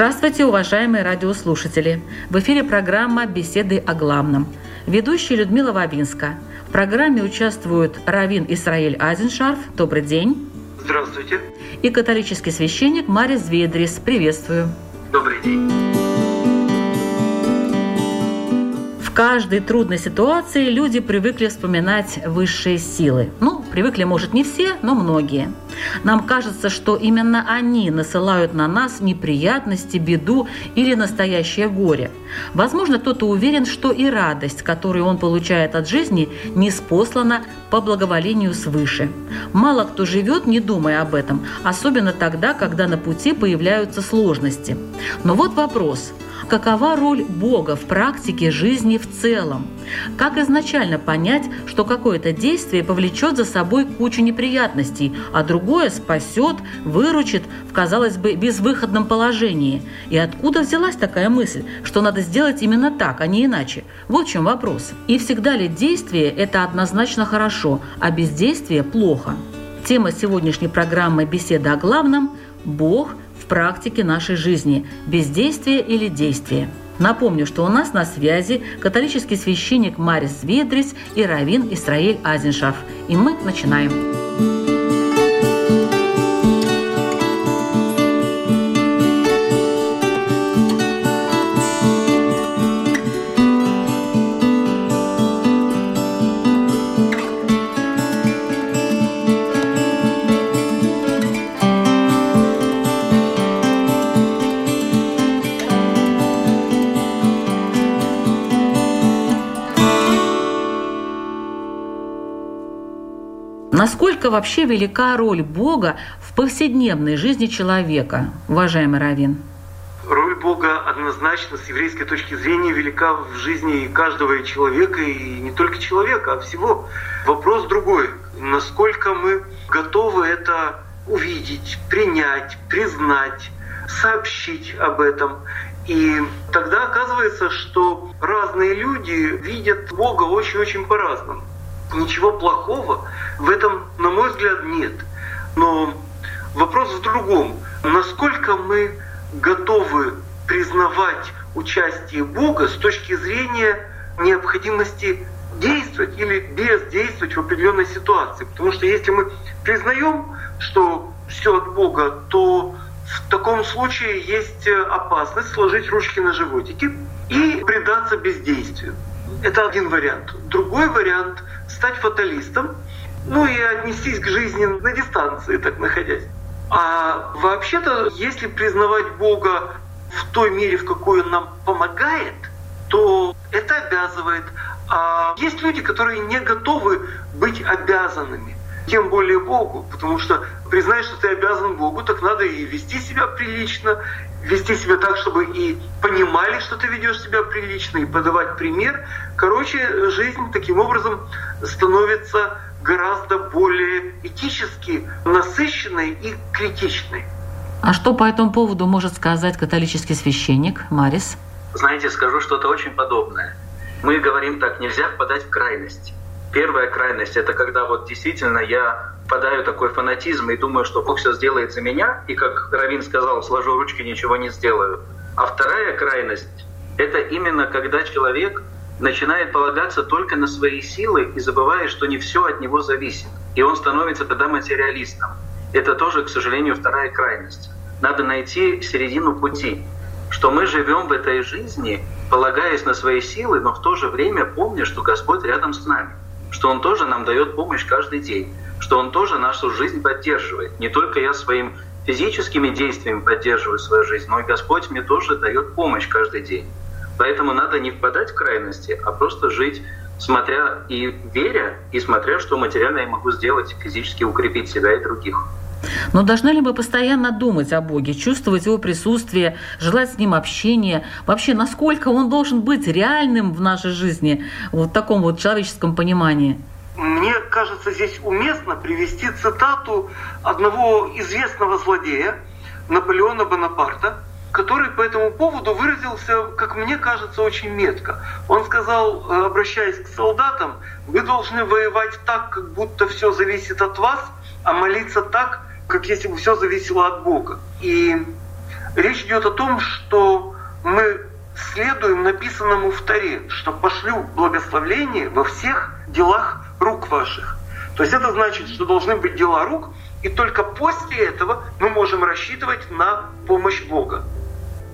Здравствуйте, уважаемые радиослушатели! В эфире программа «Беседы о главном». Ведущая Людмила Вавинска. В программе участвуют Равин Исраиль Азеншарф. Добрый день. Здравствуйте. И католический священник Марис Ведрис. Приветствую. Добрый день. В каждой трудной ситуации люди привыкли вспоминать высшие силы. Ну, привыкли, может, не все, но многие. Нам кажется, что именно они насылают на нас неприятности, беду или настоящее горе. Возможно, кто-то уверен, что и радость, которую он получает от жизни, не спослана по благоволению свыше. Мало кто живет, не думая об этом, особенно тогда, когда на пути появляются сложности. Но вот вопрос – какова роль Бога в практике жизни в целом. Как изначально понять, что какое-то действие повлечет за собой кучу неприятностей, а другое спасет, выручит в, казалось бы, безвыходном положении? И откуда взялась такая мысль, что надо сделать именно так, а не иначе? Вот в чем вопрос. И всегда ли действие – это однозначно хорошо, а бездействие – плохо? Тема сегодняшней программы «Беседа о главном» – Бог практике нашей жизни – бездействие или действие. Напомню, что у нас на связи католический священник Марис Ведрис и раввин Исраиль Азеншаф. И мы начинаем. Насколько вообще велика роль Бога в повседневной жизни человека, уважаемый Равин? Роль Бога однозначно с еврейской точки зрения велика в жизни каждого человека, и не только человека, а всего. Вопрос другой. Насколько мы готовы это увидеть, принять, признать, сообщить об этом. И тогда оказывается, что разные люди видят Бога очень-очень по-разному ничего плохого в этом, на мой взгляд, нет. Но вопрос в другом. Насколько мы готовы признавать участие Бога с точки зрения необходимости действовать или бездействовать в определенной ситуации. Потому что если мы признаем, что все от Бога, то в таком случае есть опасность сложить ручки на животике и предаться бездействию. Это один вариант. Другой вариант – стать фаталистом, ну и отнестись к жизни на дистанции, так находясь. А вообще-то, если признавать Бога в той мере, в какой Он нам помогает, то это обязывает. А есть люди, которые не готовы быть обязанными, тем более Богу, потому что признаешь, что ты обязан Богу, так надо и вести себя прилично, вести себя так, чтобы и понимали, что ты ведешь себя прилично, и подавать пример. Короче, жизнь таким образом становится гораздо более этически насыщенной и критичной. А что по этому поводу может сказать католический священник Марис? Знаете, скажу что-то очень подобное. Мы говорим так, нельзя впадать в крайность. Первая крайность – это когда вот действительно я впадаю в такой фанатизм и думаю, что Бог все сделает за меня, и, как Равин сказал, сложу ручки, ничего не сделаю. А вторая крайность – это именно когда человек начинает полагаться только на свои силы и забывает, что не все от него зависит. И он становится тогда материалистом. Это тоже, к сожалению, вторая крайность. Надо найти середину пути, что мы живем в этой жизни, полагаясь на свои силы, но в то же время помня, что Господь рядом с нами что Он тоже нам дает помощь каждый день, что Он тоже нашу жизнь поддерживает. Не только я своим физическими действиями поддерживаю свою жизнь, но и Господь мне тоже дает помощь каждый день. Поэтому надо не впадать в крайности, а просто жить смотря и веря, и смотря, что материально я могу сделать, физически укрепить себя и других. Но должны ли мы постоянно думать о Боге, чувствовать Его присутствие, желать с Ним общения? Вообще, насколько Он должен быть реальным в нашей жизни, вот в таком вот человеческом понимании? Мне кажется, здесь уместно привести цитату одного известного злодея, Наполеона Бонапарта, который по этому поводу выразился, как мне кажется, очень метко. Он сказал, э, обращаясь к солдатам, вы должны воевать так, как будто все зависит от вас, а молиться так, как если бы все зависело от Бога. И речь идет о том, что мы следуем написанному в Таре, что пошлю благословление во всех делах рук ваших. То есть это значит, что должны быть дела рук, и только после этого мы можем рассчитывать на помощь Бога.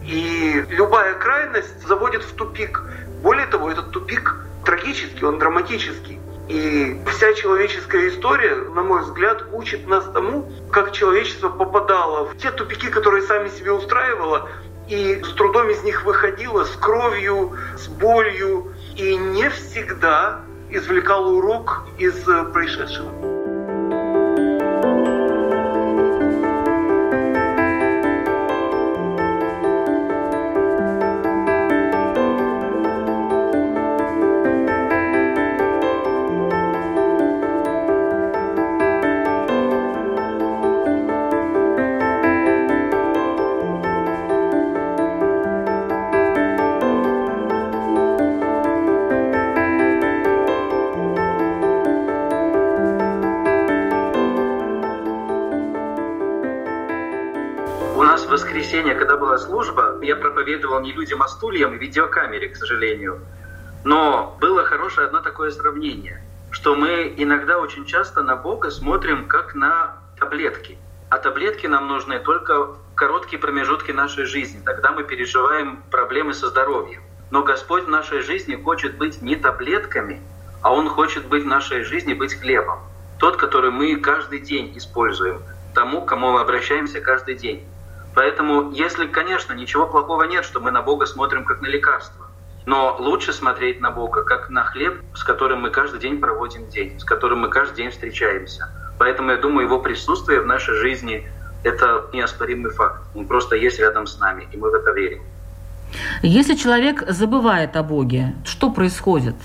И любая крайность заводит в тупик. Более того, этот тупик трагический, он драматический. И вся человеческая история, на мой взгляд, учит нас тому, как человечество попадало в те тупики, которые сами себе устраивало, и с трудом из них выходило, с кровью, с болью, и не всегда извлекало урок из происшедшего. Служба, я проповедовал не людям, а стульям и видеокамере, к сожалению. Но было хорошее одно такое сравнение, что мы иногда очень часто на Бога смотрим как на таблетки. А таблетки нам нужны только в короткие промежутки нашей жизни. Тогда мы переживаем проблемы со здоровьем. Но Господь в нашей жизни хочет быть не таблетками, а Он хочет быть в нашей жизни, быть хлебом. Тот, который мы каждый день используем, тому, к кому мы обращаемся каждый день. Поэтому, если, конечно, ничего плохого нет, что мы на Бога смотрим как на лекарство, но лучше смотреть на Бога как на хлеб, с которым мы каждый день проводим день, с которым мы каждый день встречаемся. Поэтому я думаю, его присутствие в нашей жизни – это неоспоримый факт. Он просто есть рядом с нами, и мы в это верим. Если человек забывает о Боге, что происходит?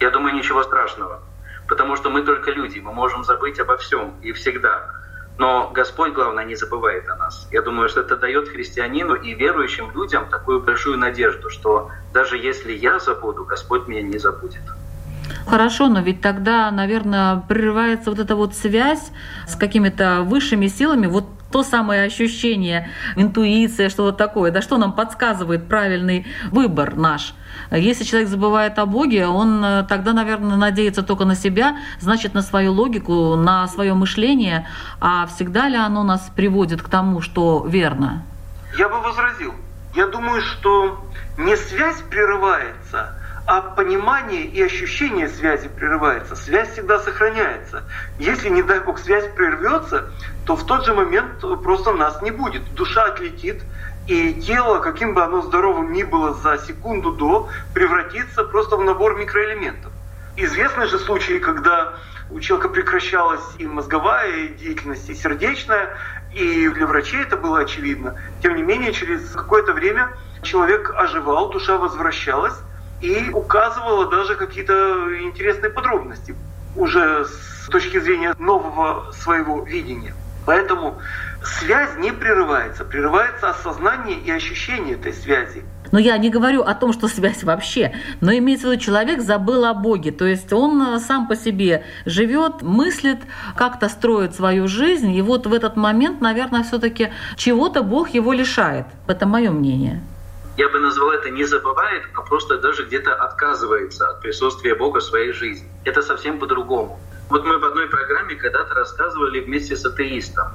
Я думаю, ничего страшного. Потому что мы только люди, мы можем забыть обо всем и всегда. Но Господь, главное, не забывает о нас. Я думаю, что это дает христианину и верующим людям такую большую надежду, что даже если я забуду, Господь меня не забудет. Хорошо, но ведь тогда, наверное, прерывается вот эта вот связь с какими-то высшими силами. Вот то самое ощущение, интуиция, что-то такое, да что нам подсказывает правильный выбор наш. Если человек забывает о Боге, он э, тогда, наверное, надеется только на себя, значит, на свою логику, на свое мышление. А всегда ли оно нас приводит к тому, что верно? Я бы возразил. Я думаю, что не связь прерывается, а понимание и ощущение связи прерывается. Связь всегда сохраняется. Если, не дай бог, связь прервется, то в тот же момент просто нас не будет. Душа отлетит, и тело, каким бы оно здоровым ни было за секунду до, превратится просто в набор микроэлементов. Известны же случаи, когда у человека прекращалась и мозговая деятельность, и сердечная, и для врачей это было очевидно. Тем не менее, через какое-то время человек оживал, душа возвращалась, и указывала даже какие-то интересные подробности уже с точки зрения нового своего видения. Поэтому связь не прерывается, прерывается осознание и ощущение этой связи. Но я не говорю о том, что связь вообще, но имеется в виду, человек забыл о Боге, то есть он э, сам по себе живет, мыслит, как-то строит свою жизнь, и вот в этот момент, наверное, все-таки чего-то Бог его лишает. Это мое мнение я бы назвал это не забывает, а просто даже где-то отказывается от присутствия Бога в своей жизни. Это совсем по-другому. Вот мы в одной программе когда-то рассказывали вместе с атеистом,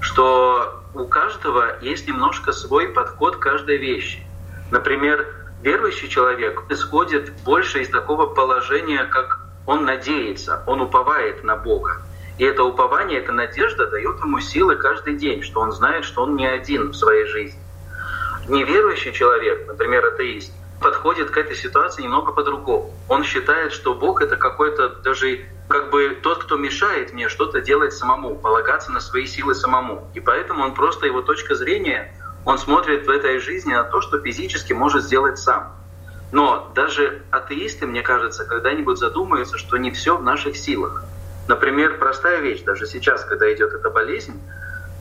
что у каждого есть немножко свой подход к каждой вещи. Например, верующий человек исходит больше из такого положения, как он надеется, он уповает на Бога. И это упование, эта надежда дает ему силы каждый день, что он знает, что он не один в своей жизни неверующий человек, например, атеист, подходит к этой ситуации немного по-другому. Он считает, что Бог это какой-то даже как бы тот, кто мешает мне что-то делать самому, полагаться на свои силы самому. И поэтому он просто, его точка зрения, он смотрит в этой жизни на то, что физически может сделать сам. Но даже атеисты, мне кажется, когда-нибудь задумаются, что не все в наших силах. Например, простая вещь, даже сейчас, когда идет эта болезнь,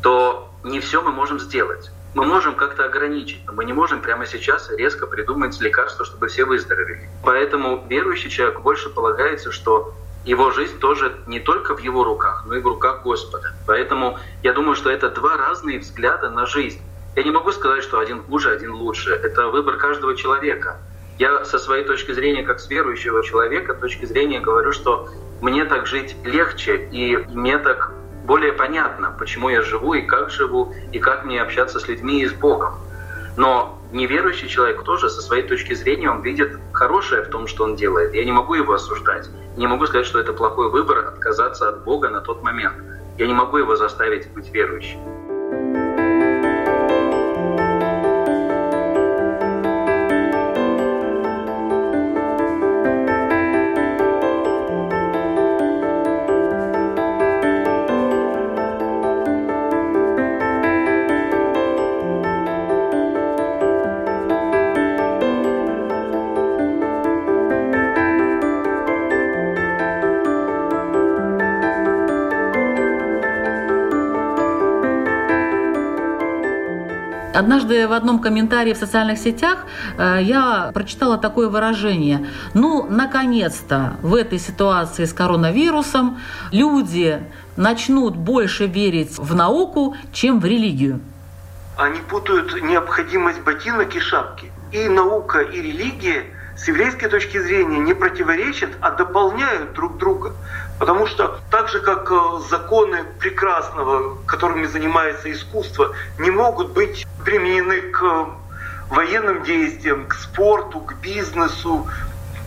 то не все мы можем сделать. Мы можем как-то ограничить, но мы не можем прямо сейчас резко придумать лекарство, чтобы все выздоровели. Поэтому верующий человек больше полагается, что его жизнь тоже не только в его руках, но и в руках Господа. Поэтому я думаю, что это два разные взгляда на жизнь. Я не могу сказать, что один хуже, один лучше. Это выбор каждого человека. Я со своей точки зрения, как с верующего человека, точки зрения говорю, что мне так жить легче, и мне так более понятно, почему я живу и как живу, и как мне общаться с людьми и с Богом. Но неверующий человек тоже со своей точки зрения, он видит хорошее в том, что он делает. Я не могу его осуждать. Не могу сказать, что это плохой выбор отказаться от Бога на тот момент. Я не могу его заставить быть верующим. Однажды в одном комментарии в социальных сетях э, я прочитала такое выражение. Ну, наконец-то в этой ситуации с коронавирусом люди начнут больше верить в науку, чем в религию. Они путают необходимость ботинок и шапки. И наука, и религия с еврейской точки зрения не противоречат, а дополняют друг друга. Потому что так же, как э, законы прекрасного, которыми занимается искусство, не могут быть применены к военным действиям, к спорту, к бизнесу,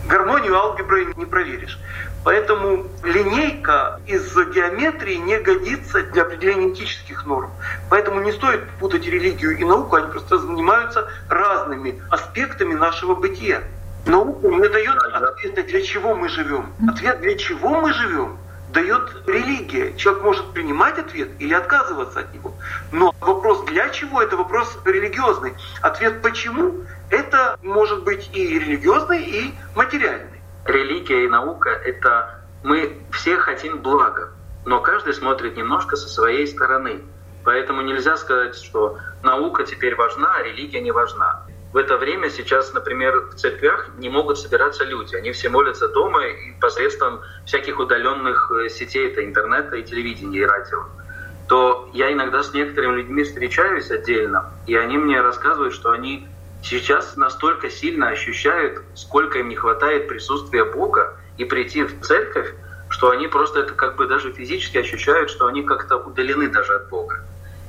гармонию алгебры не проверишь. Поэтому линейка из геометрии не годится для определения этических норм. Поэтому не стоит путать религию и науку, они просто занимаются разными аспектами нашего бытия. Наука не дает ответа, для чего мы живем. Ответ, для чего мы живем, дает религия. Человек может принимать ответ или отказываться от него. Но вопрос для чего это вопрос религиозный. Ответ почему это может быть и религиозный, и материальный. Религия и наука — это мы все хотим блага, но каждый смотрит немножко со своей стороны. Поэтому нельзя сказать, что наука теперь важна, а религия не важна в это время сейчас, например, в церквях не могут собираться люди. Они все молятся дома и посредством всяких удаленных э, сетей, это интернета и телевидения, и радио. То я иногда с некоторыми людьми встречаюсь отдельно, и они мне рассказывают, что они сейчас настолько сильно ощущают, сколько им не хватает присутствия Бога и прийти в церковь, что они просто это как бы даже физически ощущают, что они как-то удалены даже от Бога.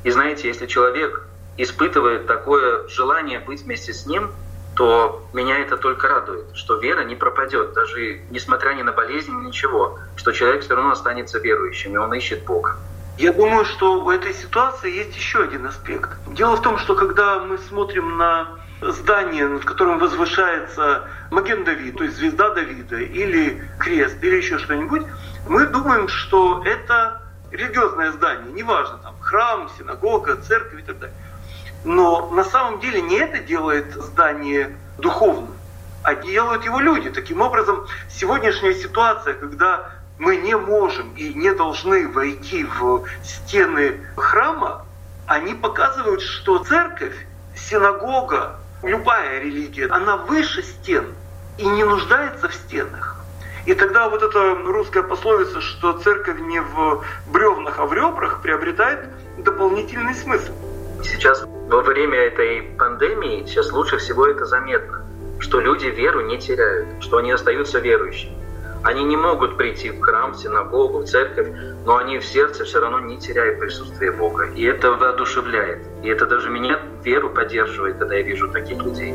И знаете, если человек испытывает такое желание быть вместе с ним, то меня это только радует, что вера не пропадет, даже несмотря ни на болезнь, ни ничего, что человек все равно останется верующим, и он ищет Бога. Я думаю, что в этой ситуации есть еще один аспект. Дело в том, что когда мы смотрим на здание, над которым возвышается Маген Давид, то есть звезда Давида, или крест, или еще что-нибудь, мы думаем, что это религиозное здание, неважно, там храм, синагога, церковь и так далее. Но на самом деле не это делает здание духовным, а делают его люди. Таким образом, сегодняшняя ситуация, когда мы не можем и не должны войти в стены храма, они показывают, что церковь, синагога, любая религия, она выше стен и не нуждается в стенах. И тогда вот эта русская пословица, что церковь не в бревнах, а в ребрах, приобретает дополнительный смысл. Сейчас во время этой пандемии сейчас лучше всего это заметно, что люди веру не теряют, что они остаются верующими. Они не могут прийти в храм, в синагогу, в церковь, но они в сердце все равно не теряют присутствие Бога. И это воодушевляет. И это даже меня веру поддерживает, когда я вижу таких людей.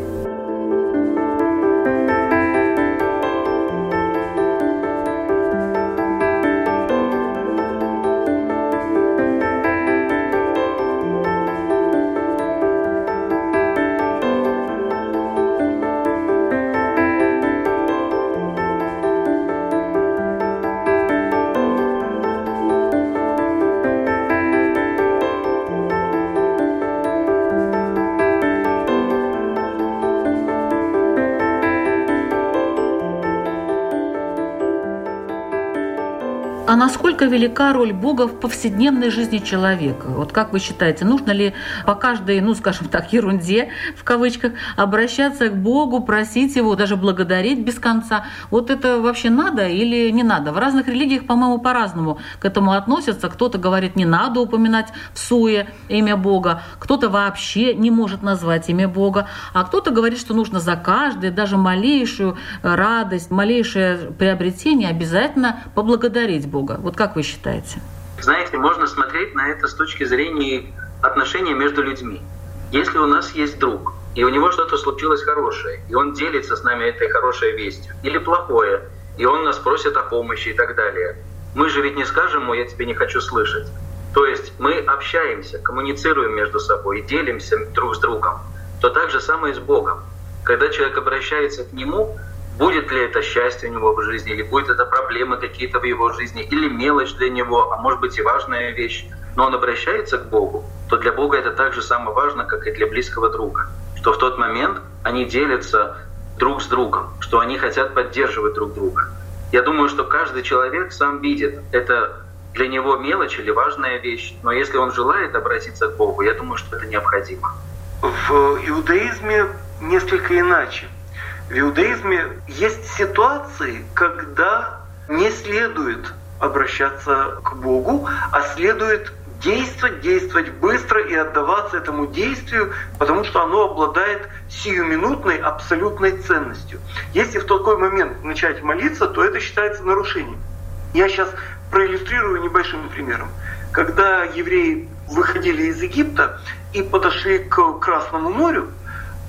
А насколько велика роль Бога в повседневной жизни человека? Вот как вы считаете, нужно ли по каждой, ну, скажем так, ерунде, в кавычках, обращаться к Богу, просить Его, даже благодарить без конца? Вот это вообще надо или не надо? В разных религиях, по-моему, по-разному к этому относятся. Кто-то говорит, не надо упоминать в суе имя Бога, кто-то вообще не может назвать имя Бога, а кто-то говорит, что нужно за каждое, даже малейшую радость, малейшее приобретение обязательно поблагодарить Бога. Вот как вы считаете? Знаете, можно смотреть на это с точки зрения отношений между людьми. Если у нас есть друг, и у него что-то случилось хорошее, и он делится с нами этой хорошей вестью, или плохое, и он нас просит о помощи и так далее, мы же ведь не скажем ему «я тебе не хочу слышать». То есть мы общаемся, коммуницируем между собой, делимся друг с другом. То так же самое и с Богом. Когда человек обращается к Нему, будет ли это счастье у него в жизни, или будет это проблемы какие-то в его жизни, или мелочь для него, а может быть и важная вещь, но он обращается к Богу, то для Бога это так же самое важно, как и для близкого друга. Что в тот момент они делятся друг с другом, что они хотят поддерживать друг друга. Я думаю, что каждый человек сам видит, это для него мелочь или важная вещь, но если он желает обратиться к Богу, я думаю, что это необходимо. В иудаизме несколько иначе. В иудаизме есть ситуации, когда не следует обращаться к Богу, а следует действовать, действовать быстро и отдаваться этому действию, потому что оно обладает сиюминутной абсолютной ценностью. Если в такой момент начать молиться, то это считается нарушением. Я сейчас проиллюстрирую небольшим примером. Когда евреи выходили из Египта и подошли к Красному морю,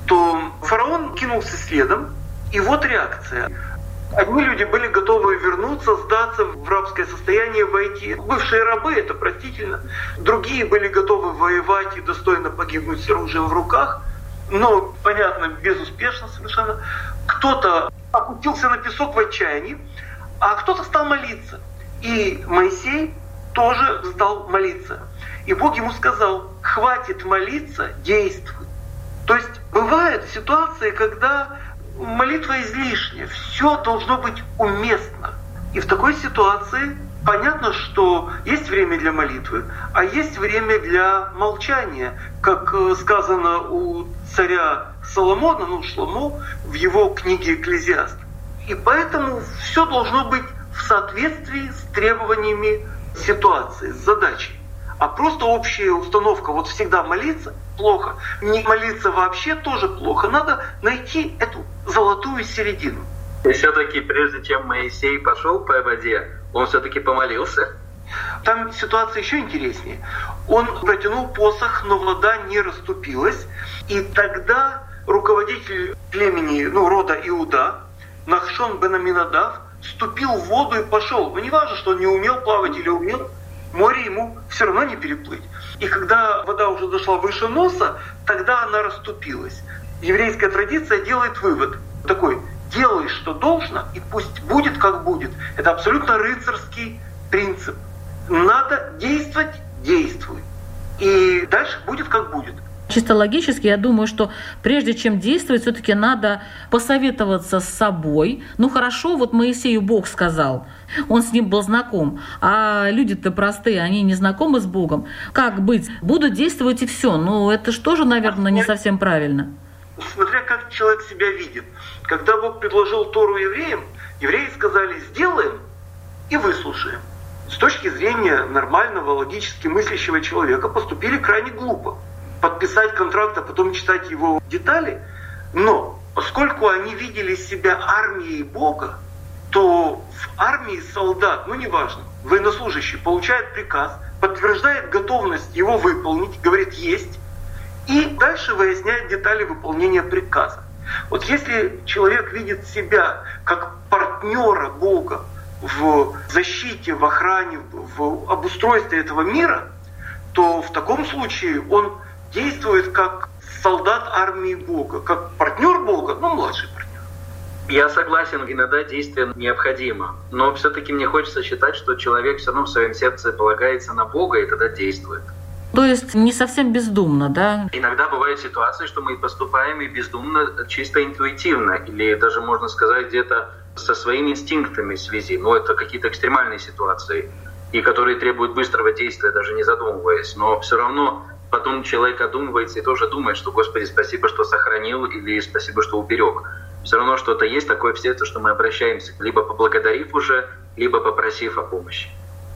то фараон кинулся следом, и вот реакция. Одни люди были готовы вернуться, сдаться в рабское состояние, войти. Бывшие рабы, это простительно. Другие были готовы воевать и достойно погибнуть с оружием в руках. Но, понятно, безуспешно совершенно. Кто-то опустился на песок в отчаянии, а кто-то стал молиться. И Моисей тоже стал молиться. И Бог ему сказал, хватит молиться, действуй. То есть бывают ситуации, когда молитва излишняя, все должно быть уместно. И в такой ситуации понятно, что есть время для молитвы, а есть время для молчания, как э, сказано у царя Соломона, ну Шломо, в его книге «Экклезиаст». И поэтому все должно быть в соответствии с требованиями ситуации, с задачей. А просто общая установка вот всегда молиться плохо, не молиться вообще тоже плохо. Надо найти эту золотую середину. И все-таки прежде чем Моисей пошел по воде, он все-таки помолился. Там ситуация еще интереснее. Он протянул посох, но вода не расступилась. И тогда руководитель племени, ну, рода Иуда, Нахшон бен Аминадав, вступил в воду и пошел. Ну, не важно, что он не умел плавать или умел, море ему все равно не переплыть. И когда вода уже дошла выше носа, тогда она расступилась. Еврейская традиция делает вывод такой, делай, что должно, и пусть будет, как будет. Это абсолютно рыцарский принцип. Надо действовать, действуй. И дальше будет, как будет. Чисто логически, я думаю, что прежде чем действовать, все-таки надо посоветоваться с собой. Ну хорошо, вот Моисею Бог сказал, он с ним был знаком, а люди-то простые, они не знакомы с Богом. Как быть? Будут действовать и все. Ну это же тоже, наверное, не совсем правильно. Смотря как человек себя видит. Когда Бог предложил Тору евреям, евреи сказали «сделаем» и выслушаем. С точки зрения нормального, логически мыслящего человека поступили крайне глупо подписать контракт, а потом читать его детали. Но поскольку они видели себя армией Бога, то в армии солдат, ну неважно, военнослужащий получает приказ, подтверждает готовность его выполнить, говорит «есть», и дальше выясняет детали выполнения приказа. Вот если человек видит себя как партнера Бога в защите, в охране, в обустройстве этого мира, то в таком случае он действует как солдат армии Бога, как партнер Бога, но младший. Я согласен, иногда действие необходимо, но все-таки мне хочется считать, что человек все равно в своем сердце полагается на Бога и тогда действует. То есть не совсем бездумно, да? Иногда бывают ситуации, что мы поступаем и бездумно, чисто интуитивно, или даже, можно сказать, где-то со своими инстинктами в связи. Но это какие-то экстремальные ситуации, и которые требуют быстрого действия, даже не задумываясь. Но все равно потом человек одумывается и тоже думает, что «Господи, спасибо, что сохранил» или «Спасибо, что уберег». Все равно что-то есть такое в сердце, что мы обращаемся, либо поблагодарив уже, либо попросив о помощи.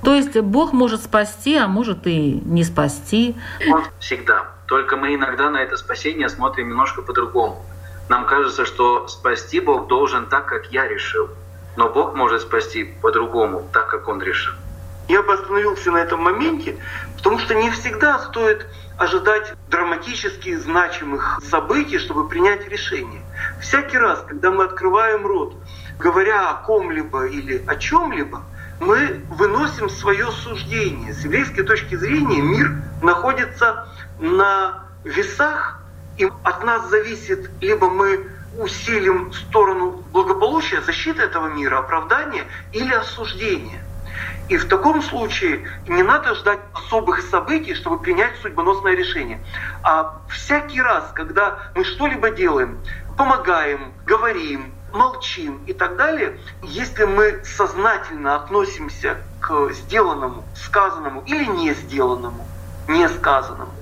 То есть Бог может спасти, а может и не спасти. Он всегда. Только мы иногда на это спасение смотрим немножко по-другому. Нам кажется, что спасти Бог должен так, как я решил. Но Бог может спасти по-другому, так, как Он решил. Я бы остановился на этом моменте, потому что не всегда стоит ожидать драматически значимых событий, чтобы принять решение. Всякий раз, когда мы открываем рот, говоря о ком-либо или о чем-либо, мы выносим свое суждение. С еврейской точки зрения мир находится на весах, и от нас зависит, либо мы усилим сторону благополучия, защиты этого мира, оправдания или осуждения. И в таком случае не надо ждать особых событий, чтобы принять судьбоносное решение. А всякий раз, когда мы что-либо делаем, помогаем, говорим, молчим и так далее, если мы сознательно относимся к сделанному, сказанному или не сделанному, не сказанному,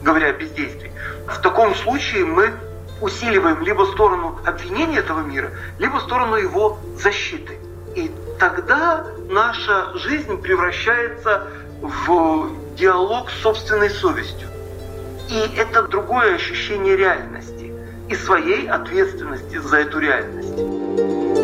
говоря о бездействии, в таком случае мы усиливаем либо сторону обвинения этого мира, либо сторону его защиты. И тогда наша жизнь превращается в диалог с собственной совестью. И это другое ощущение реальности и своей ответственности за эту реальность.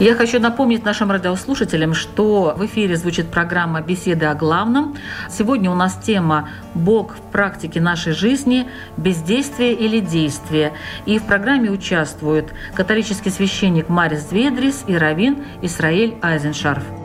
Я хочу напомнить нашим радиослушателям, что в эфире звучит программа «Беседы о главном». Сегодня у нас тема «Бог в практике нашей жизни. Бездействие или действие». И в программе участвуют католический священник Марис Ведрис и раввин Исраиль Айзеншарф.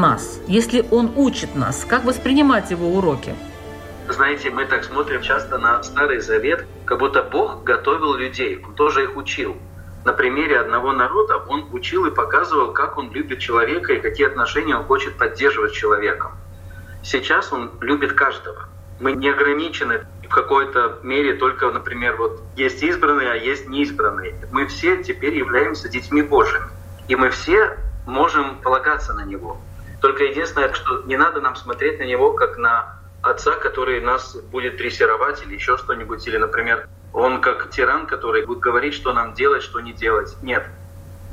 Нас? Если Он учит нас, как воспринимать Его уроки? Знаете, мы так смотрим часто на Старый Завет, как будто Бог готовил людей, Он тоже их учил. На примере одного народа Он учил и показывал, как Он любит человека и какие отношения Он хочет поддерживать с человеком. Сейчас Он любит каждого. Мы не ограничены в какой-то мере только, например, вот есть избранные, а есть неизбранные. Мы все теперь являемся детьми Божьими. И мы все можем полагаться на Него. Только единственное, что не надо нам смотреть на Него как на отца, который нас будет дрессировать или еще что-нибудь, или, например, он как тиран, который будет говорить, что нам делать, что не делать. Нет.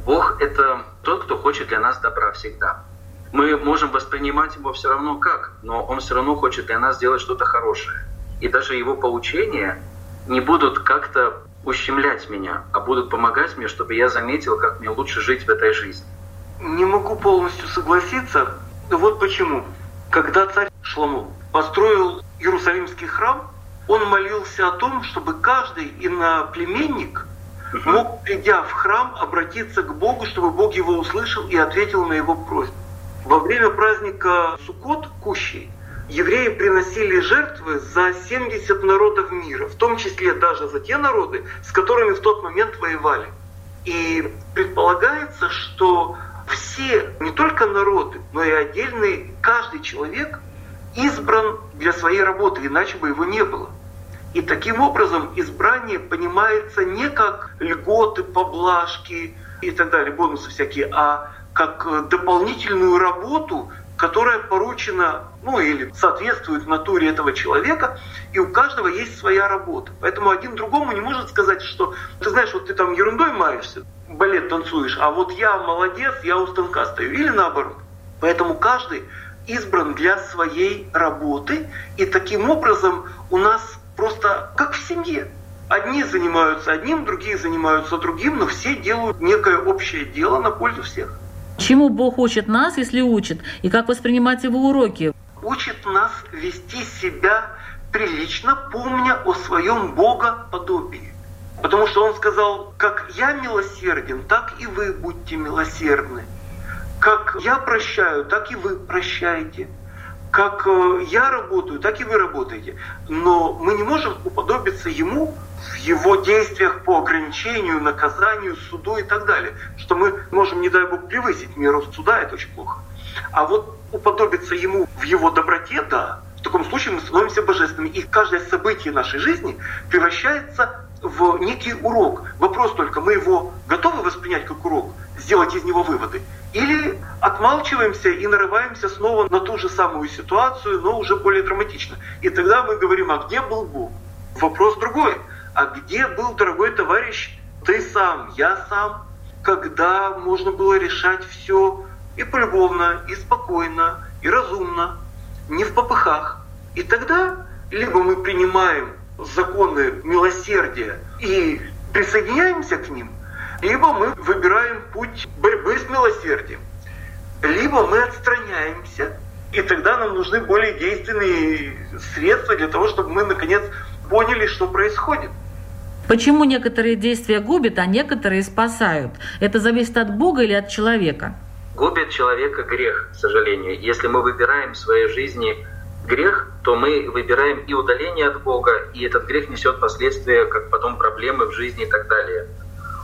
Бог — это тот, кто хочет для нас добра всегда. Мы можем воспринимать его все равно как, но он все равно хочет для нас сделать что-то хорошее. И даже его поучения не будут как-то ущемлять меня, а будут помогать мне, чтобы я заметил, как мне лучше жить в этой жизни. Не могу полностью согласиться. Вот почему. Когда царь Шламу построил Иерусалимский храм, он молился о том, чтобы каждый иноплеменник мог, придя в храм, обратиться к Богу, чтобы Бог его услышал и ответил на его просьбу. Во время праздника Суккот, Кущей, евреи приносили жертвы за 70 народов мира, в том числе даже за те народы, с которыми в тот момент воевали. И предполагается, что все, не только народы, но и отдельный, каждый человек избран для своей работы, иначе бы его не было. И таким образом избрание понимается не как льготы, поблажки и так далее, бонусы всякие, а как дополнительную работу, которая поручена, ну или соответствует натуре этого человека, и у каждого есть своя работа. Поэтому один другому не может сказать, что ты знаешь, вот ты там ерундой маешься, балет танцуешь, а вот я молодец, я у станка стою, или наоборот. Поэтому каждый избран для своей работы, и таким образом у нас просто как в семье. Одни занимаются одним, другие занимаются другим, но все делают некое общее дело на пользу всех. Чему Бог учит нас, если учит, и как воспринимать его уроки? Учит нас вести себя прилично, помня о своем Богоподобии. Потому что он сказал, как я милосерден, так и вы будьте милосердны. Как я прощаю, так и вы прощаете. Как э, я работаю, так и вы работаете. Но мы не можем уподобиться ему в его действиях по ограничению, наказанию, суду и так далее. Что мы можем, не дай бог, превысить меру суда, это очень плохо. А вот уподобиться ему в его доброте, да, в таком случае мы становимся божественными. И каждое событие нашей жизни превращается в некий урок. Вопрос только, мы его готовы воспринять как урок, сделать из него выводы, или отмалчиваемся и нарываемся снова на ту же самую ситуацию, но уже более драматично. И тогда мы говорим, а где был Бог? Вопрос другой. А где был, дорогой товарищ, ты сам, я сам, когда можно было решать все и полюбовно, и спокойно, и разумно, не в попыхах. И тогда либо мы принимаем законы милосердия и присоединяемся к ним, либо мы выбираем путь борьбы с милосердием, либо мы отстраняемся, и тогда нам нужны более действенные средства для того, чтобы мы наконец поняли, что происходит. Почему некоторые действия губят, а некоторые спасают? Это зависит от Бога или от человека? Губит человека грех, к сожалению. Если мы выбираем в своей жизни грех, то мы выбираем и удаление от Бога, и этот грех несет последствия, как потом проблемы в жизни и так далее.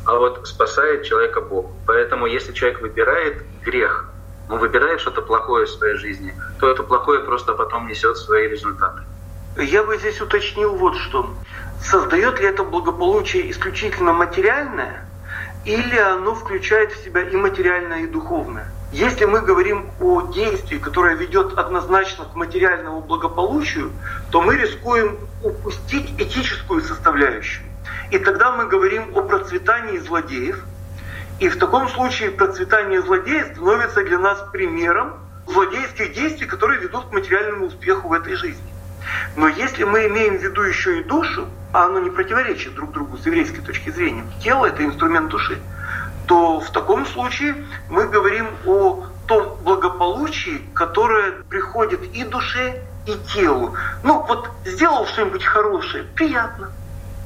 А вот спасает человека Бог. Поэтому если человек выбирает грех, он выбирает что-то плохое в своей жизни, то это плохое просто потом несет свои результаты. Я бы здесь уточнил вот что. Создает ли это благополучие исключительно материальное, или оно включает в себя и материальное, и духовное? Если мы говорим о действии, которое ведет однозначно к материальному благополучию, то мы рискуем упустить этическую составляющую. И тогда мы говорим о процветании злодеев. И в таком случае процветание злодеев становится для нас примером злодейских действий, которые ведут к материальному успеху в этой жизни. Но если мы имеем в виду еще и душу, а оно не противоречит друг другу с еврейской точки зрения, тело – это инструмент души, то в таком случае мы говорим о том благополучии, которое приходит и душе, и телу. Ну вот сделал что-нибудь хорошее, приятно.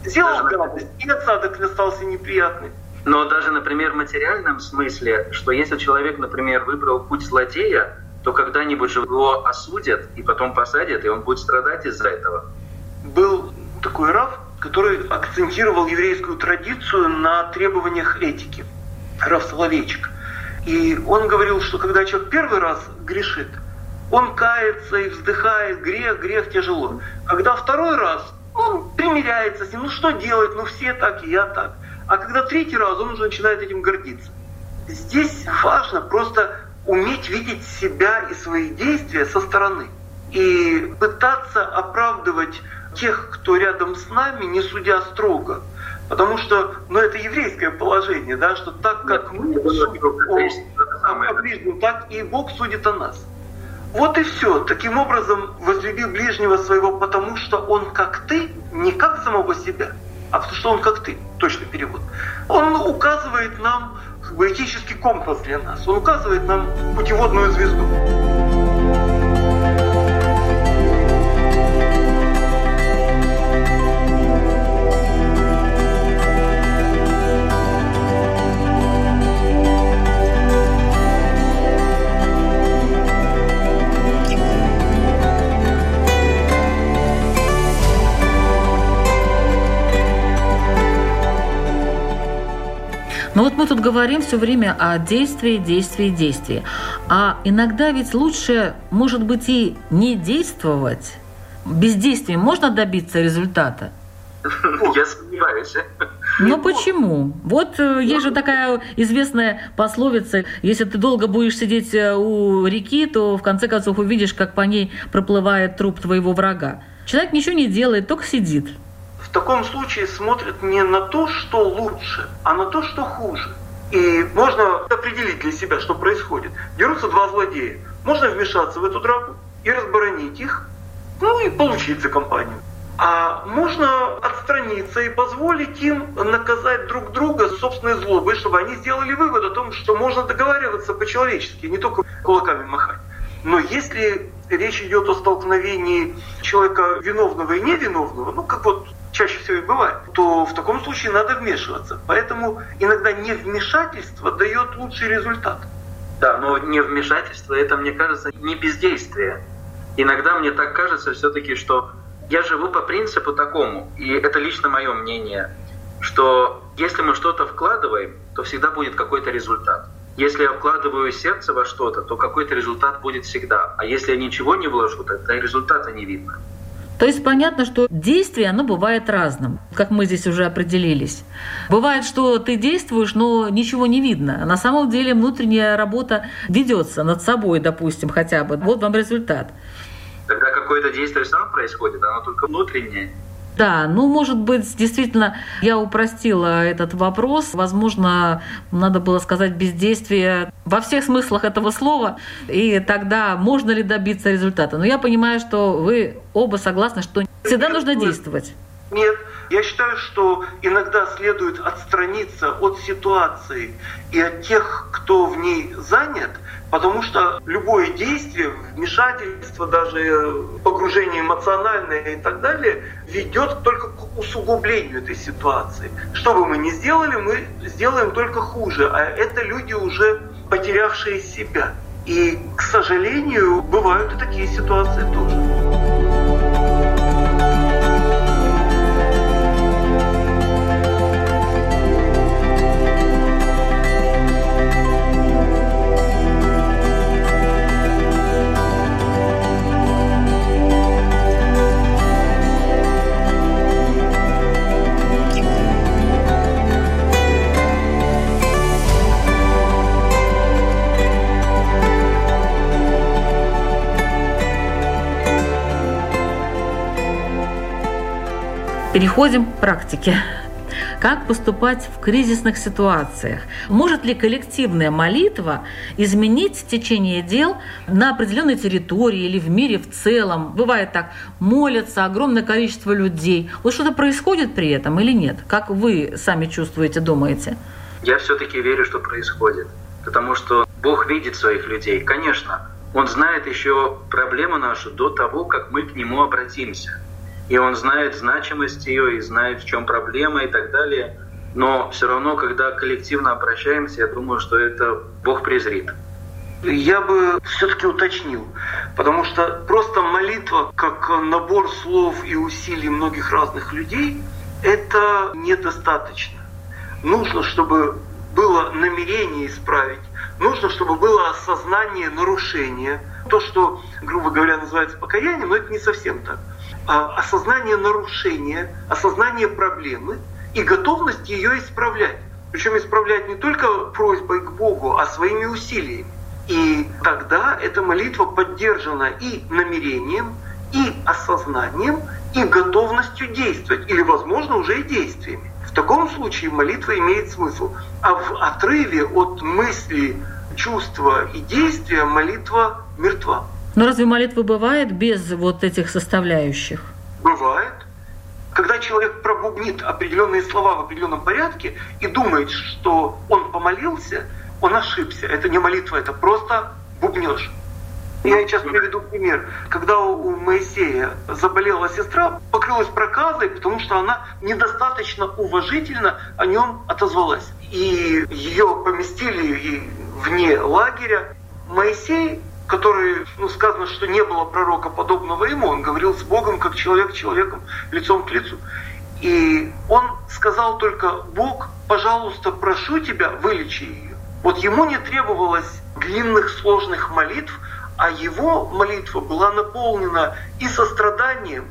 Сделал гадость, и осадок остался неприятный. Но даже, например, в материальном смысле, что если человек, например, выбрал путь злодея, то когда-нибудь же его осудят и потом посадят, и он будет страдать из-за этого. Был такой Раф, который акцентировал еврейскую традицию на требованиях этики. Раф Соловейчик. И он говорил, что когда человек первый раз грешит, он кается и вздыхает, грех, грех тяжело. Когда второй раз, он примиряется с ним, ну что делать, ну все так, и я так. А когда третий раз, он уже начинает этим гордиться. Здесь важно просто уметь видеть себя и свои действия со стороны. И пытаться оправдывать тех, кто рядом с нами, не судя строго. Потому что, ну, это еврейское положение, да, что так как мы судим о, о ближнем, так и Бог судит о нас. Вот и все. Таким образом, возлюби ближнего своего, потому что он как ты, не как самого себя, а потому что он как ты. Точный перевод. Он указывает нам как бы этический компас для нас. Он указывает нам путеводную звезду. Но вот мы тут говорим все время о действии, действии, действии. А иногда ведь лучше, может быть, и не действовать. Бездействием можно добиться результата? Я сомневаюсь. Но почему? Вот э, есть же такая известная пословица, если ты долго будешь сидеть э, у реки, то в конце концов увидишь, как по ней проплывает труп твоего врага. Человек ничего не делает, только сидит. Таком случае смотрят не на то, что лучше, а на то, что хуже. И можно определить для себя, что происходит. Дерутся два злодея. Можно вмешаться в эту драку и разборонить их, ну и получить за компанию. А можно отстраниться и позволить им наказать друг друга собственной злобой, чтобы они сделали вывод о том, что можно договариваться по-человечески, не только кулаками махать. Но если речь идет о столкновении человека виновного и невиновного, ну как вот чаще всего и бывает, то в таком случае надо вмешиваться. Поэтому иногда невмешательство дает лучший результат. Да, но невмешательство это, мне кажется, не бездействие. Иногда мне так кажется все-таки, что я живу по принципу такому, и это лично мое мнение, что если мы что-то вкладываем, то всегда будет какой-то результат. Если я вкладываю сердце во что-то, то какой-то результат будет всегда. А если я ничего не вложу, то результата не видно. То есть понятно, что действие, оно бывает разным, как мы здесь уже определились. Бывает, что ты действуешь, но ничего не видно. На самом деле внутренняя работа ведется над собой, допустим, хотя бы. Вот вам результат. Когда какое-то действие равно происходит, оно только внутреннее. Да, ну, может быть, действительно, я упростила этот вопрос. Возможно, надо было сказать бездействие во всех смыслах этого слова, и тогда можно ли добиться результата. Но я понимаю, что вы оба согласны, что всегда нужно действовать. Нет, я считаю, что иногда следует отстраниться от ситуации и от тех, кто в ней занят – Потому что любое действие, вмешательство, даже погружение эмоциональное и так далее, ведет только к усугублению этой ситуации. Что бы мы ни сделали, мы сделаем только хуже. А это люди уже потерявшие себя. И, к сожалению, бывают и такие ситуации тоже. Переходим к практике. Как поступать в кризисных ситуациях? Может ли коллективная молитва изменить течение дел на определенной территории или в мире в целом? Бывает так, молятся огромное количество людей. Вот что-то происходит при этом или нет? Как вы сами чувствуете, думаете? Я все-таки верю, что происходит. Потому что Бог видит своих людей. Конечно, Он знает еще проблему нашу до того, как мы к Нему обратимся и он знает значимость ее, и знает, в чем проблема и так далее. Но все равно, когда коллективно обращаемся, я думаю, что это Бог презрит. Я бы все-таки уточнил, потому что просто молитва, как набор слов и усилий многих разных людей, это недостаточно. Нужно, чтобы было намерение исправить, нужно, чтобы было осознание нарушения. То, что, грубо говоря, называется покаянием, но это не совсем так. А, осознание нарушения, осознание проблемы и готовность ее исправлять. Причем исправлять не только просьбой к Богу, а своими усилиями. И тогда эта молитва поддержана и намерением, и осознанием, и готовностью действовать, или, возможно, уже и действиями. В таком случае молитва имеет смысл. А в отрыве от мысли, чувства и действия молитва мертва. Но разве молитва бывает без вот этих составляющих? Бывает. Когда человек пробубнит определенные слова в определенном порядке и думает, что он помолился, он ошибся. Это не молитва, это просто бубнеж. Я сейчас приведу пример. Когда у Моисея заболела сестра, покрылась проказой, потому что она недостаточно уважительно о нем отозвалась. И ее поместили вне лагеря. Моисей который, ну, сказано, что не было пророка подобного ему, он говорил с Богом, как человек человеком, лицом к лицу. И он сказал только, Бог, пожалуйста, прошу тебя, вылечи ее. Вот ему не требовалось длинных сложных молитв, а его молитва была наполнена и состраданием,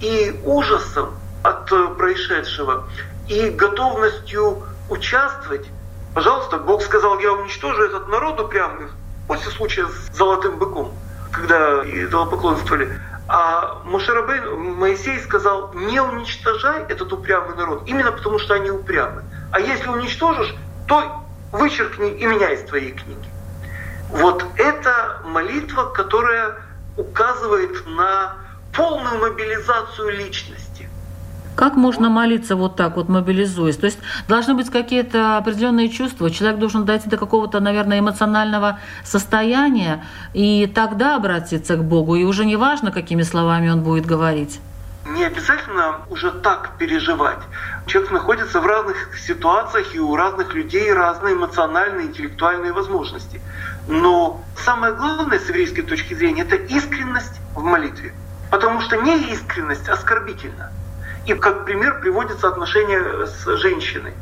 и ужасом от э, происшедшего, и готовностью участвовать. Пожалуйста, Бог сказал, я уничтожу этот народ упрямый после случая с золотым быком, когда идолопоклонствовали. А Мушарабейн, Моисей сказал, не уничтожай этот упрямый народ, именно потому что они упрямы. А если уничтожишь, то вычеркни и меня из твоей книги. Вот это молитва, которая указывает на полную мобилизацию личности. Как можно молиться вот так вот, мобилизуясь? То есть должны быть какие-то определенные чувства. Человек должен дойти до какого-то, наверное, эмоционального состояния и тогда обратиться к Богу. И уже не важно, какими словами он будет говорить. Не обязательно уже так переживать. Человек находится в разных ситуациях, и у разных людей разные эмоциональные, интеллектуальные возможности. Но самое главное с еврейской точки зрения – это искренность в молитве. Потому что неискренность оскорбительна. И как пример приводится отношение с женщиной.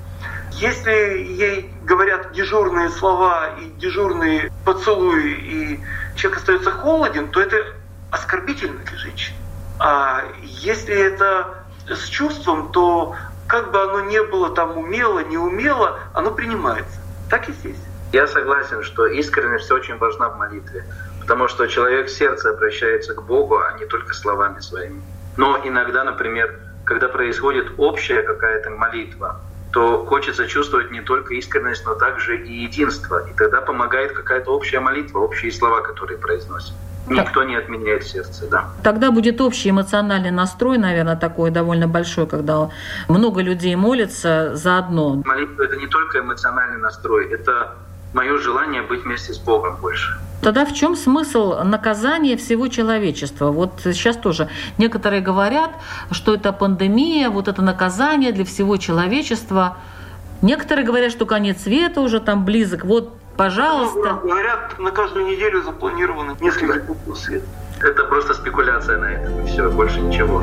Если ей говорят дежурные слова и дежурные поцелуи, и человек остается холоден, то это оскорбительно для женщины. А если это с чувством, то как бы оно не было там умело, не умело, оно принимается. Так и здесь. Я согласен, что искренность очень важна в молитве, потому что человек сердце обращается к Богу, а не только словами своими. Но иногда, например, когда происходит общая какая-то молитва, то хочется чувствовать не только искренность, но также и единство. И тогда помогает какая-то общая молитва, общие слова, которые произносят. Никто не отменяет сердце, да. Тогда будет общий эмоциональный настрой, наверное, такой довольно большой, когда много людей молятся заодно. Молитва — это не только эмоциональный настрой, это мое желание быть вместе с Богом больше. Тогда в чем смысл наказания всего человечества? Вот сейчас тоже некоторые говорят, что это пандемия, вот это наказание для всего человечества. Некоторые говорят, что конец света уже там близок. Вот, пожалуйста. Говорят, на каждую неделю запланировано несколько букв света. Это просто спекуляция на этом, все, больше ничего.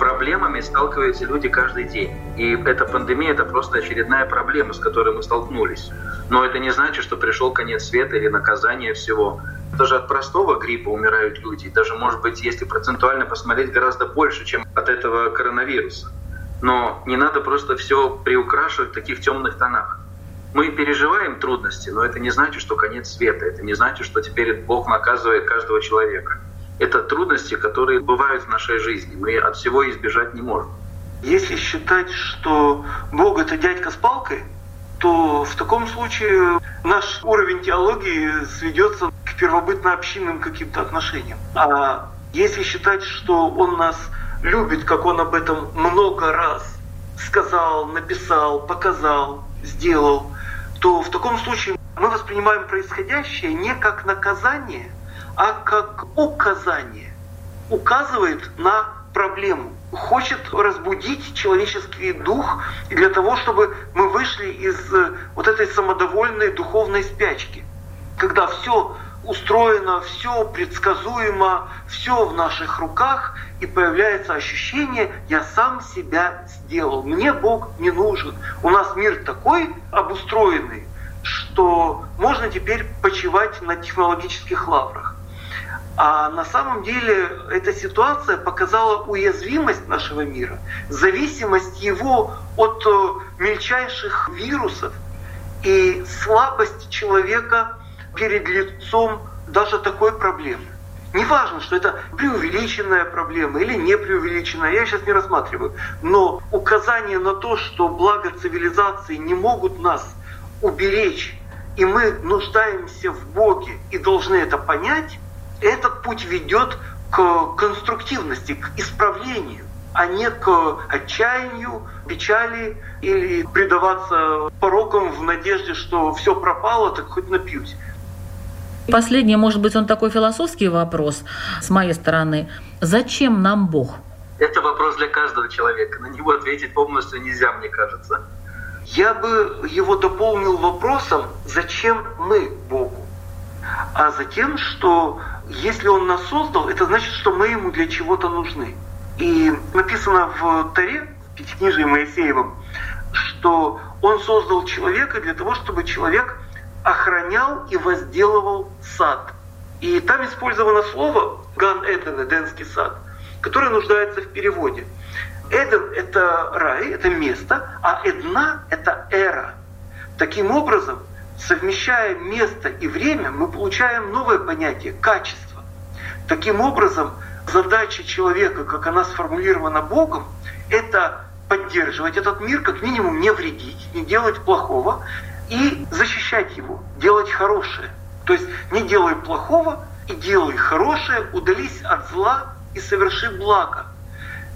Проблемами сталкиваются люди каждый день. И эта пандемия – это просто очередная проблема, с которой мы столкнулись. Но это не значит, что пришел конец света или наказание всего. Даже от простого гриппа умирают люди. Даже, может быть, если процентуально посмотреть, гораздо больше, чем от этого коронавируса. Но не надо просто все приукрашивать в таких темных тонах. Мы переживаем трудности, но это не значит, что конец света. Это не значит, что теперь Бог наказывает каждого человека это трудности, которые бывают в нашей жизни. Мы от всего избежать не можем. Если считать, что Бог это дядька с палкой, то в таком случае наш уровень теологии сведется к первобытно-общинным каким-то отношениям. А если считать, что Он нас любит, как Он об этом много раз сказал, написал, показал, сделал, то в таком случае мы воспринимаем происходящее не как наказание – а как указание. Указывает на проблему. Хочет разбудить человеческий дух для того, чтобы мы вышли из э, вот этой самодовольной духовной спячки. Когда все устроено, все предсказуемо, все в наших руках, и появляется ощущение «я сам себя сделал, мне Бог не нужен». У нас мир такой обустроенный, что можно теперь почивать на технологических лаврах. А на самом деле эта ситуация показала уязвимость нашего мира, зависимость его от э, мельчайших вирусов и слабость человека перед лицом даже такой проблемы. Неважно, что это преувеличенная проблема или не преувеличенная, я сейчас не рассматриваю. Но указание на то, что благо цивилизации не могут нас уберечь, и мы нуждаемся в Боге и должны это понять, этот путь ведет к конструктивности, к исправлению, а не к отчаянию, печали или предаваться порокам в надежде, что все пропало, так хоть напьюсь. Последний, может быть, он такой философский вопрос с моей стороны. Зачем нам Бог? Это вопрос для каждого человека. На него ответить полностью нельзя, мне кажется. Я бы его дополнил вопросом, зачем мы Богу? А затем, что если Он нас создал, это значит, что мы Ему для чего-то нужны. И написано в Таре, в Пятикнижии Моисеевом, что Он создал человека для того, чтобы человек охранял и возделывал сад. И там использовано слово «ган Эден», «эденский сад», которое нуждается в переводе. Эден – это рай, это место, а Эдна – это эра. Таким образом, совмещая место и время, мы получаем новое понятие – качество. Таким образом, задача человека, как она сформулирована Богом, это поддерживать этот мир, как минимум не вредить, не делать плохого, и защищать его, делать хорошее. То есть не делай плохого и делай хорошее, удались от зла и соверши благо.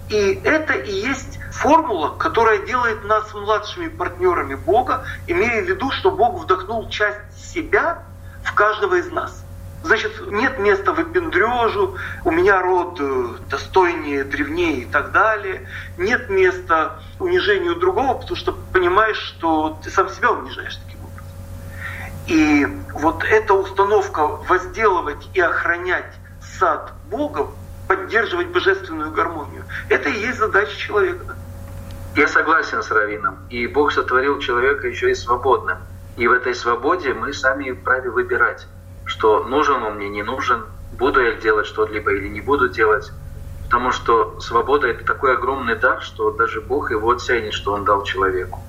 И это и есть формула, которая делает нас младшими партнерами Бога, имея в виду, что Бог вдохнул часть себя в каждого из нас. Значит, нет места выпендрежу, у меня род э, достойнее, древнее и так далее. Нет места унижению другого, потому что понимаешь, что ты сам себя унижаешь таким образом. И вот эта установка возделывать и охранять сад Бога, поддерживать божественную гармонию, это и есть задача человека. Я согласен с Равином. И Бог сотворил человека еще и свободным. И в этой свободе мы сами вправе выбирать что нужен он мне, не нужен, буду я делать что-либо или не буду делать. Потому что свобода — это такой огромный дар, что даже Бог его оценит, что он дал человеку.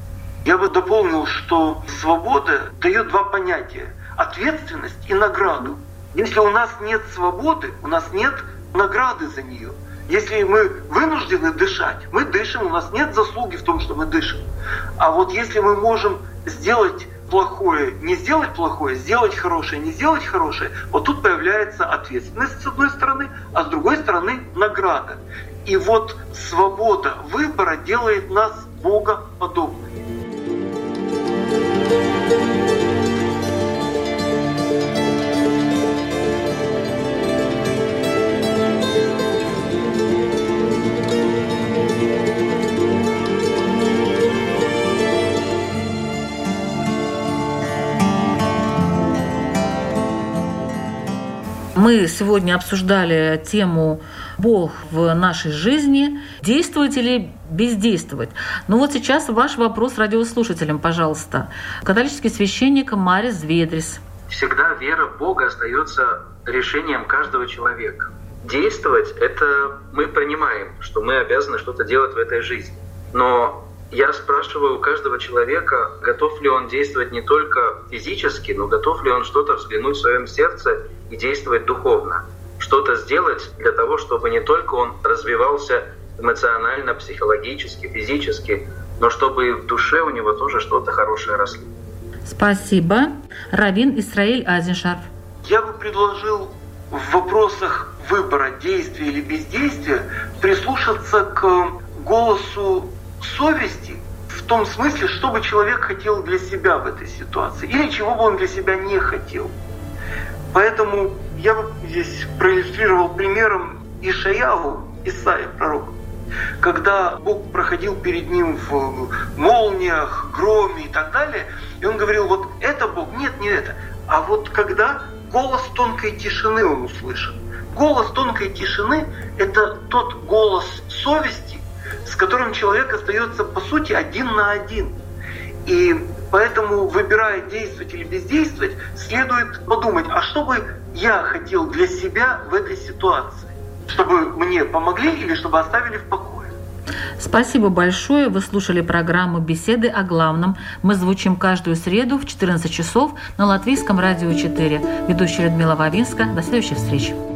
Я бы дополнил, что свобода дает два понятия — ответственность и награду. Если у нас нет свободы, у нас нет награды за нее. Если мы вынуждены дышать, мы дышим, у нас нет заслуги в том, что мы дышим. А вот если мы можем сделать плохое, не сделать плохое, сделать хорошее, не сделать хорошее, вот тут появляется ответственность с одной стороны, а с другой стороны награда. И вот свобода выбора делает нас Бога подобными. Мы сегодня обсуждали тему Бог в нашей жизни, действовать или бездействовать. Ну вот сейчас ваш вопрос радиослушателям, пожалуйста. Католический священник Марис Ведрис. Всегда вера в Бога остается решением каждого человека. Действовать — это мы принимаем, что мы обязаны что-то делать в этой жизни. Но я спрашиваю у каждого человека, готов ли он действовать не только физически, но готов ли он что-то взглянуть в своем сердце и действовать духовно. Что-то сделать для того, чтобы не только он развивался эмоционально, психологически, физически, но чтобы в душе у него тоже что-то хорошее росло. Спасибо. Равин Исраиль Азишар. Я бы предложил в вопросах выбора действия или бездействия прислушаться к голосу совести в том смысле, что бы человек хотел для себя в этой ситуации, или чего бы он для себя не хотел. Поэтому я бы здесь проиллюстрировал примером Ишаяву, Исаия, пророка. Когда Бог проходил перед ним в молниях, громе и так далее, и он говорил, вот это Бог, нет, не это. А вот когда голос тонкой тишины он услышал. Голос тонкой тишины – это тот голос совести, с которым человек остается, по сути, один на один. И поэтому, выбирая действовать или бездействовать, следует подумать, а что бы я хотел для себя в этой ситуации? Чтобы мне помогли или чтобы оставили в покое? Спасибо большое. Вы слушали программу «Беседы о главном». Мы звучим каждую среду в 14 часов на Латвийском радио 4. Ведущая Людмила Вавинска. До следующей встречи.